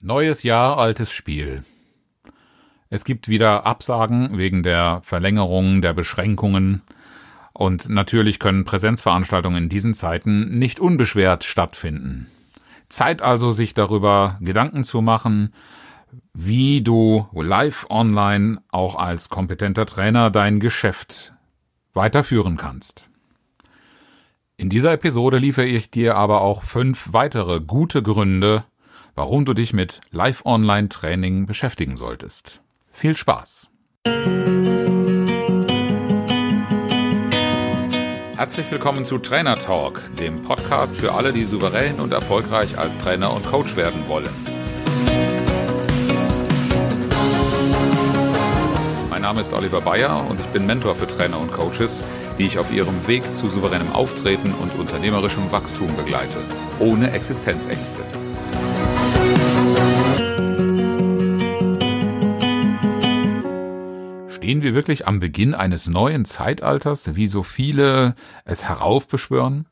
Neues Jahr, altes Spiel. Es gibt wieder Absagen wegen der Verlängerung der Beschränkungen. Und natürlich können Präsenzveranstaltungen in diesen Zeiten nicht unbeschwert stattfinden. Zeit also, sich darüber Gedanken zu machen, wie du live online auch als kompetenter Trainer dein Geschäft weiterführen kannst. In dieser Episode liefere ich dir aber auch fünf weitere gute Gründe, warum du dich mit Live-Online-Training beschäftigen solltest. Viel Spaß! Herzlich willkommen zu Trainer Talk, dem Podcast für alle, die souverän und erfolgreich als Trainer und Coach werden wollen. Mein Name ist Oliver Bayer und ich bin Mentor für Trainer und Coaches, die ich auf ihrem Weg zu souveränem Auftreten und unternehmerischem Wachstum begleite, ohne Existenzängste. Stehen wir wirklich am Beginn eines neuen Zeitalters, wie so viele es heraufbeschwören?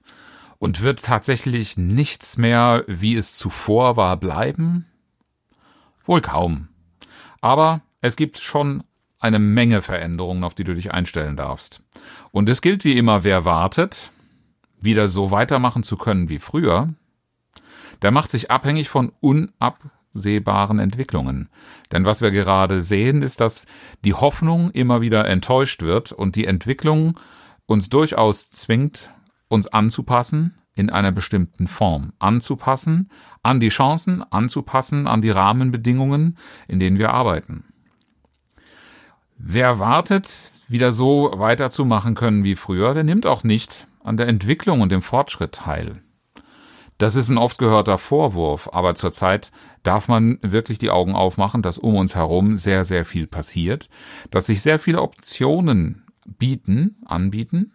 Und wird tatsächlich nichts mehr, wie es zuvor war, bleiben? Wohl kaum. Aber es gibt schon eine Menge Veränderungen, auf die du dich einstellen darfst. Und es gilt wie immer, wer wartet, wieder so weitermachen zu können wie früher, der macht sich abhängig von unab absehbaren Entwicklungen. Denn was wir gerade sehen, ist, dass die Hoffnung immer wieder enttäuscht wird und die Entwicklung uns durchaus zwingt, uns anzupassen in einer bestimmten Form. Anzupassen an die Chancen, anzupassen an die Rahmenbedingungen, in denen wir arbeiten. Wer wartet, wieder so weiterzumachen können wie früher, der nimmt auch nicht an der Entwicklung und dem Fortschritt teil. Das ist ein oft gehörter Vorwurf, aber zurzeit darf man wirklich die Augen aufmachen, dass um uns herum sehr, sehr viel passiert, dass sich sehr viele Optionen bieten, anbieten,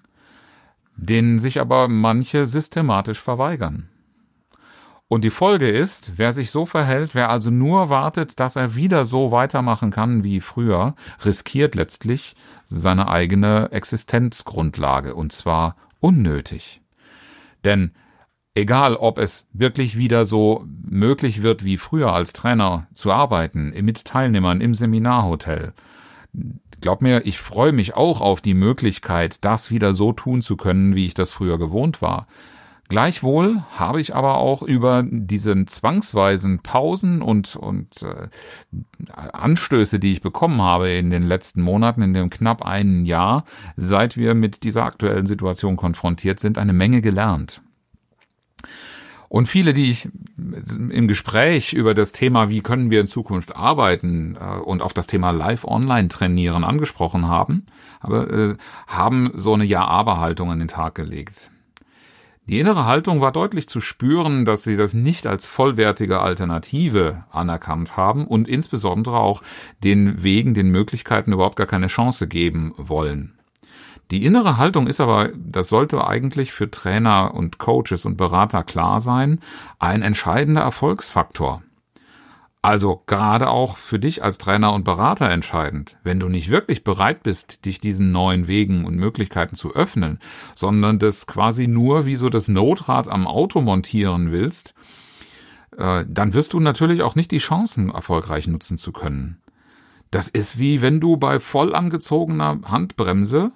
denen sich aber manche systematisch verweigern. Und die Folge ist, wer sich so verhält, wer also nur wartet, dass er wieder so weitermachen kann wie früher, riskiert letztlich seine eigene Existenzgrundlage, und zwar unnötig. Denn egal ob es wirklich wieder so möglich wird, wie früher als Trainer zu arbeiten, mit Teilnehmern im Seminarhotel. Glaub mir, ich freue mich auch auf die Möglichkeit, das wieder so tun zu können, wie ich das früher gewohnt war. Gleichwohl habe ich aber auch über diesen zwangsweisen Pausen und, und äh, Anstöße, die ich bekommen habe in den letzten Monaten, in dem knapp einen Jahr, seit wir mit dieser aktuellen Situation konfrontiert sind, eine Menge gelernt. Und viele, die ich im Gespräch über das Thema, wie können wir in Zukunft arbeiten äh, und auf das Thema Live-Online trainieren angesprochen haben, äh, haben so eine Ja-Aber-Haltung an den Tag gelegt. Die innere Haltung war deutlich zu spüren, dass sie das nicht als vollwertige Alternative anerkannt haben und insbesondere auch den Wegen, den Möglichkeiten überhaupt gar keine Chance geben wollen. Die innere Haltung ist aber, das sollte eigentlich für Trainer und Coaches und Berater klar sein, ein entscheidender Erfolgsfaktor. Also gerade auch für dich als Trainer und Berater entscheidend. Wenn du nicht wirklich bereit bist, dich diesen neuen Wegen und Möglichkeiten zu öffnen, sondern das quasi nur wie so das Notrad am Auto montieren willst, äh, dann wirst du natürlich auch nicht die Chancen erfolgreich nutzen zu können. Das ist wie wenn du bei voll angezogener Handbremse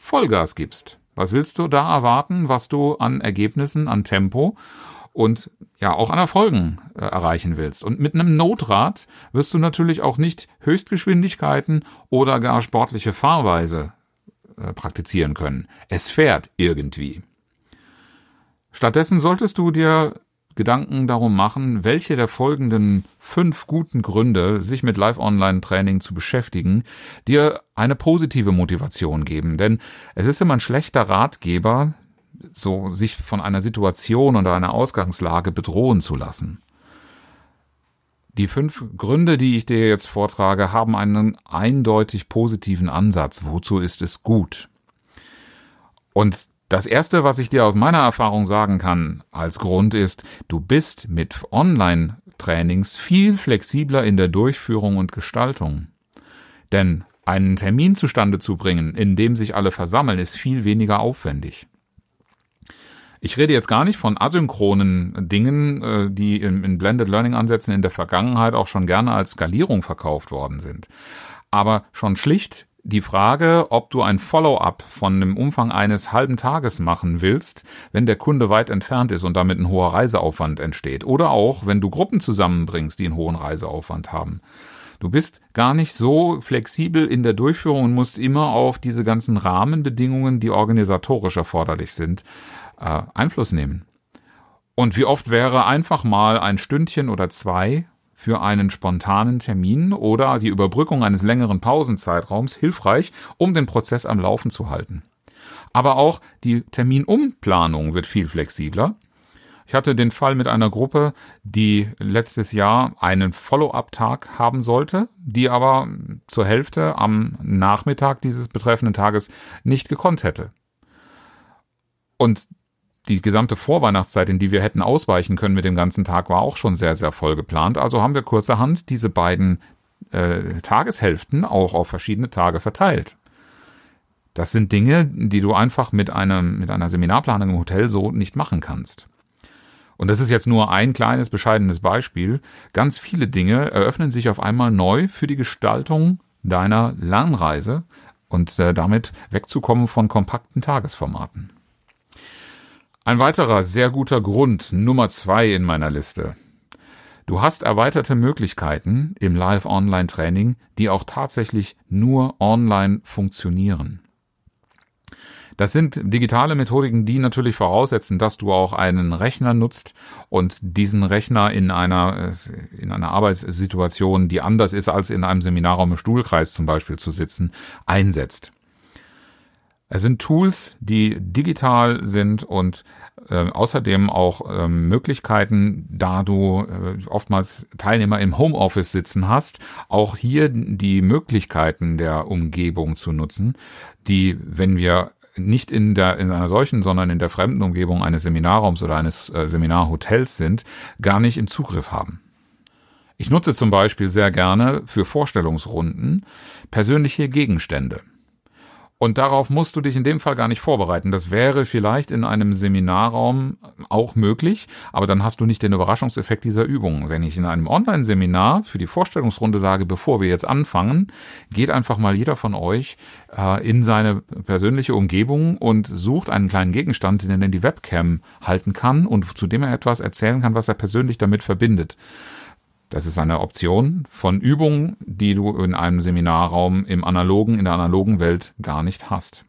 Vollgas gibst. Was willst du da erwarten, was du an Ergebnissen, an Tempo und ja auch an Erfolgen äh, erreichen willst? Und mit einem Notrad wirst du natürlich auch nicht Höchstgeschwindigkeiten oder gar sportliche Fahrweise äh, praktizieren können. Es fährt irgendwie. Stattdessen solltest du dir Gedanken darum machen, welche der folgenden fünf guten Gründe, sich mit Live-Online-Training zu beschäftigen, dir eine positive Motivation geben. Denn es ist immer ein schlechter Ratgeber, so sich von einer Situation oder einer Ausgangslage bedrohen zu lassen. Die fünf Gründe, die ich dir jetzt vortrage, haben einen eindeutig positiven Ansatz. Wozu ist es gut? Und das erste, was ich dir aus meiner Erfahrung sagen kann als Grund ist, du bist mit Online-Trainings viel flexibler in der Durchführung und Gestaltung. Denn einen Termin zustande zu bringen, in dem sich alle versammeln, ist viel weniger aufwendig. Ich rede jetzt gar nicht von asynchronen Dingen, äh, die in Blended Learning Ansätzen in der Vergangenheit auch schon gerne als Skalierung verkauft worden sind. Aber schon schlicht die Frage, ob du ein Follow-up von dem Umfang eines halben Tages machen willst, wenn der Kunde weit entfernt ist und damit ein hoher Reiseaufwand entsteht. Oder auch, wenn du Gruppen zusammenbringst, die einen hohen Reiseaufwand haben. Du bist gar nicht so flexibel in der Durchführung und musst immer auf diese ganzen Rahmenbedingungen, die organisatorisch erforderlich sind, äh, Einfluss nehmen. Und wie oft wäre einfach mal ein Stündchen oder zwei für einen spontanen Termin oder die Überbrückung eines längeren Pausenzeitraums hilfreich, um den Prozess am Laufen zu halten. Aber auch die Terminumplanung wird viel flexibler. Ich hatte den Fall mit einer Gruppe, die letztes Jahr einen Follow-up-Tag haben sollte, die aber zur Hälfte am Nachmittag dieses betreffenden Tages nicht gekonnt hätte. Und die gesamte Vorweihnachtszeit, in die wir hätten ausweichen können mit dem ganzen Tag, war auch schon sehr, sehr voll geplant. Also haben wir kurzerhand diese beiden äh, Tageshälften auch auf verschiedene Tage verteilt. Das sind Dinge, die du einfach mit, einem, mit einer Seminarplanung im Hotel so nicht machen kannst. Und das ist jetzt nur ein kleines, bescheidenes Beispiel. Ganz viele Dinge eröffnen sich auf einmal neu für die Gestaltung deiner Lernreise und äh, damit wegzukommen von kompakten Tagesformaten. Ein weiterer sehr guter Grund, Nummer zwei in meiner Liste. Du hast erweiterte Möglichkeiten im Live-Online-Training, die auch tatsächlich nur online funktionieren. Das sind digitale Methodiken, die natürlich voraussetzen, dass du auch einen Rechner nutzt und diesen Rechner in einer, äh, in einer Arbeitssituation, die anders ist als in einem Seminarraum im Stuhlkreis zum Beispiel zu sitzen, einsetzt. Es sind Tools, die digital sind und äh, außerdem auch äh, Möglichkeiten, da du äh, oftmals Teilnehmer im Homeoffice sitzen hast, auch hier die Möglichkeiten der Umgebung zu nutzen, die, wenn wir nicht in der in einer solchen, sondern in der fremden Umgebung eines Seminarraums oder eines äh, Seminarhotels sind, gar nicht im Zugriff haben. Ich nutze zum Beispiel sehr gerne für Vorstellungsrunden persönliche Gegenstände. Und darauf musst du dich in dem Fall gar nicht vorbereiten. Das wäre vielleicht in einem Seminarraum auch möglich, aber dann hast du nicht den Überraschungseffekt dieser Übung. Wenn ich in einem Online-Seminar für die Vorstellungsrunde sage, bevor wir jetzt anfangen, geht einfach mal jeder von euch äh, in seine persönliche Umgebung und sucht einen kleinen Gegenstand, den er in die Webcam halten kann und zu dem er etwas erzählen kann, was er persönlich damit verbindet. Das ist eine Option von Übungen, die du in einem Seminarraum im analogen, in der analogen Welt gar nicht hast.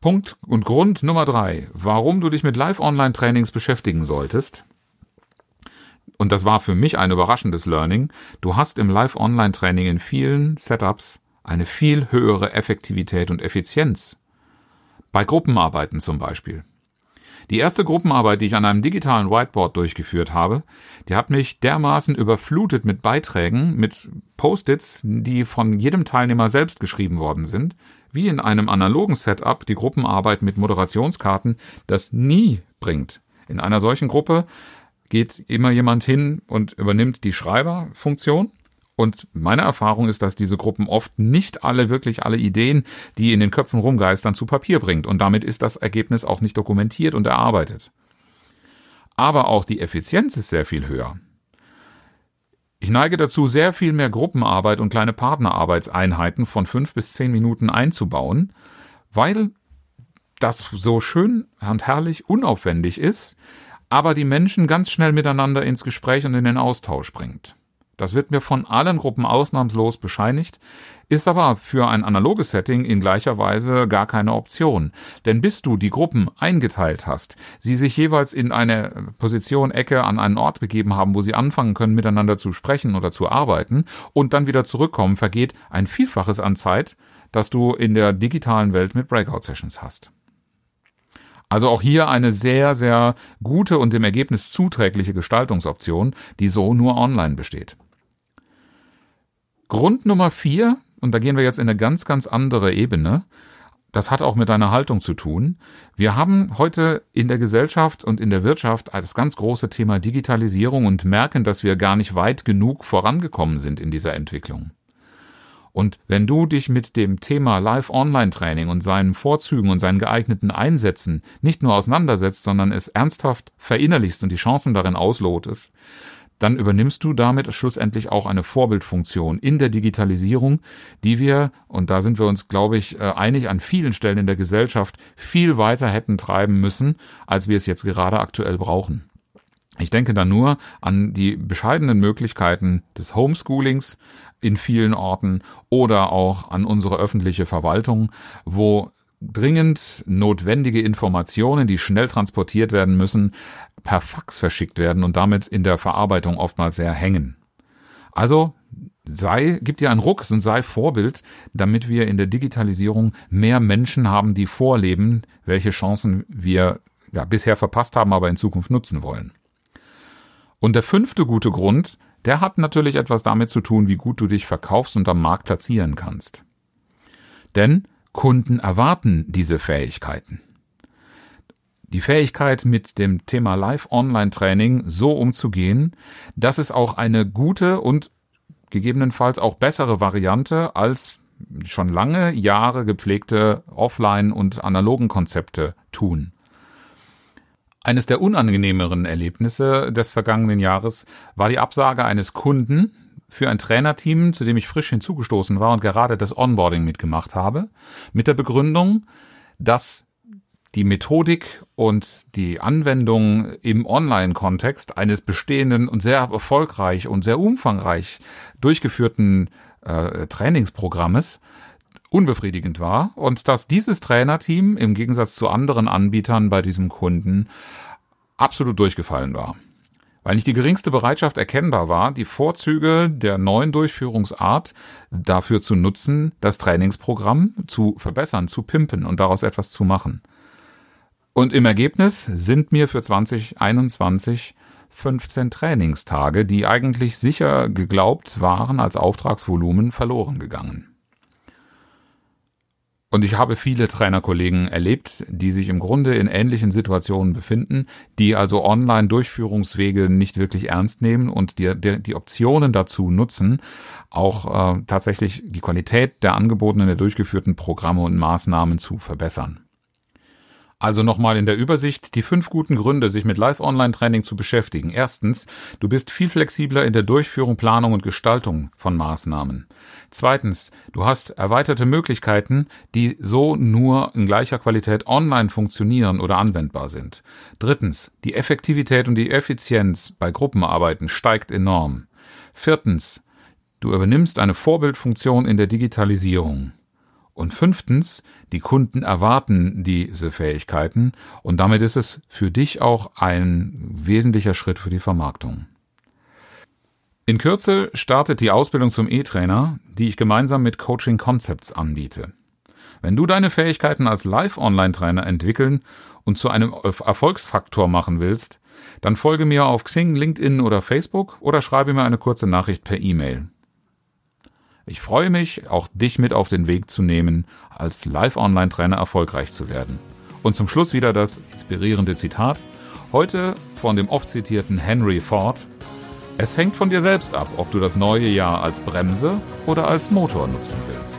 Punkt und Grund Nummer drei, warum du dich mit Live-Online-Trainings beschäftigen solltest. Und das war für mich ein überraschendes Learning. Du hast im Live-Online-Training in vielen Setups eine viel höhere Effektivität und Effizienz. Bei Gruppenarbeiten zum Beispiel. Die erste Gruppenarbeit, die ich an einem digitalen Whiteboard durchgeführt habe, die hat mich dermaßen überflutet mit Beiträgen, mit Post-its, die von jedem Teilnehmer selbst geschrieben worden sind, wie in einem analogen Setup die Gruppenarbeit mit Moderationskarten das nie bringt. In einer solchen Gruppe geht immer jemand hin und übernimmt die Schreiberfunktion und meine Erfahrung ist, dass diese Gruppen oft nicht alle wirklich alle Ideen, die in den Köpfen rumgeistern, zu Papier bringt. Und damit ist das Ergebnis auch nicht dokumentiert und erarbeitet. Aber auch die Effizienz ist sehr viel höher. Ich neige dazu, sehr viel mehr Gruppenarbeit und kleine Partnerarbeitseinheiten von fünf bis zehn Minuten einzubauen, weil das so schön und herrlich unaufwendig ist, aber die Menschen ganz schnell miteinander ins Gespräch und in den Austausch bringt. Das wird mir von allen Gruppen ausnahmslos bescheinigt, ist aber für ein analoges Setting in gleicher Weise gar keine Option. Denn bis du die Gruppen eingeteilt hast, sie sich jeweils in eine Position, Ecke an einen Ort begeben haben, wo sie anfangen können, miteinander zu sprechen oder zu arbeiten und dann wieder zurückkommen, vergeht ein Vielfaches an Zeit, das du in der digitalen Welt mit Breakout-Sessions hast. Also auch hier eine sehr, sehr gute und dem Ergebnis zuträgliche Gestaltungsoption, die so nur online besteht. Grund Nummer vier, und da gehen wir jetzt in eine ganz, ganz andere Ebene, das hat auch mit deiner Haltung zu tun. Wir haben heute in der Gesellschaft und in der Wirtschaft das ganz große Thema Digitalisierung und merken, dass wir gar nicht weit genug vorangekommen sind in dieser Entwicklung. Und wenn du dich mit dem Thema Live-Online-Training und seinen Vorzügen und seinen geeigneten Einsätzen nicht nur auseinandersetzt, sondern es ernsthaft verinnerlichst und die Chancen darin auslotest, dann übernimmst du damit schlussendlich auch eine Vorbildfunktion in der Digitalisierung, die wir, und da sind wir uns, glaube ich, äh, einig an vielen Stellen in der Gesellschaft, viel weiter hätten treiben müssen, als wir es jetzt gerade aktuell brauchen. Ich denke da nur an die bescheidenen Möglichkeiten des Homeschoolings in vielen Orten oder auch an unsere öffentliche Verwaltung, wo dringend notwendige Informationen, die schnell transportiert werden müssen, per Fax verschickt werden und damit in der Verarbeitung oftmals sehr hängen. Also sei, gib dir einen Ruck und sei Vorbild, damit wir in der Digitalisierung mehr Menschen haben, die vorleben, welche Chancen wir ja, bisher verpasst haben, aber in Zukunft nutzen wollen. Und der fünfte gute Grund, der hat natürlich etwas damit zu tun, wie gut du dich verkaufst und am Markt platzieren kannst. Denn Kunden erwarten diese Fähigkeiten. Die Fähigkeit, mit dem Thema Live-Online-Training so umzugehen, dass es auch eine gute und gegebenenfalls auch bessere Variante als schon lange Jahre gepflegte Offline- und analogen Konzepte tun. Eines der unangenehmeren Erlebnisse des vergangenen Jahres war die Absage eines Kunden für ein Trainerteam, zu dem ich frisch hinzugestoßen war und gerade das Onboarding mitgemacht habe, mit der Begründung, dass die Methodik und die Anwendung im Online-Kontext eines bestehenden und sehr erfolgreich und sehr umfangreich durchgeführten äh, Trainingsprogrammes unbefriedigend war und dass dieses Trainerteam im Gegensatz zu anderen Anbietern bei diesem Kunden absolut durchgefallen war. Weil nicht die geringste Bereitschaft erkennbar war, die Vorzüge der neuen Durchführungsart dafür zu nutzen, das Trainingsprogramm zu verbessern, zu pimpen und daraus etwas zu machen. Und im Ergebnis sind mir für 2021 15 Trainingstage, die eigentlich sicher geglaubt waren als Auftragsvolumen, verloren gegangen. Und ich habe viele Trainerkollegen erlebt, die sich im Grunde in ähnlichen Situationen befinden, die also Online-Durchführungswege nicht wirklich ernst nehmen und die, die, die Optionen dazu nutzen, auch äh, tatsächlich die Qualität der angebotenen, der durchgeführten Programme und Maßnahmen zu verbessern. Also nochmal in der Übersicht die fünf guten Gründe, sich mit Live-Online-Training zu beschäftigen. Erstens, du bist viel flexibler in der Durchführung, Planung und Gestaltung von Maßnahmen. Zweitens, du hast erweiterte Möglichkeiten, die so nur in gleicher Qualität online funktionieren oder anwendbar sind. Drittens, die Effektivität und die Effizienz bei Gruppenarbeiten steigt enorm. Viertens, du übernimmst eine Vorbildfunktion in der Digitalisierung. Und fünftens, die Kunden erwarten diese Fähigkeiten und damit ist es für dich auch ein wesentlicher Schritt für die Vermarktung. In Kürze startet die Ausbildung zum E-Trainer, die ich gemeinsam mit Coaching Concepts anbiete. Wenn du deine Fähigkeiten als Live-Online-Trainer entwickeln und zu einem Erfolgsfaktor machen willst, dann folge mir auf Xing, LinkedIn oder Facebook oder schreibe mir eine kurze Nachricht per E-Mail. Ich freue mich, auch dich mit auf den Weg zu nehmen, als Live-Online-Trainer erfolgreich zu werden. Und zum Schluss wieder das inspirierende Zitat, heute von dem oft zitierten Henry Ford. Es hängt von dir selbst ab, ob du das neue Jahr als Bremse oder als Motor nutzen willst.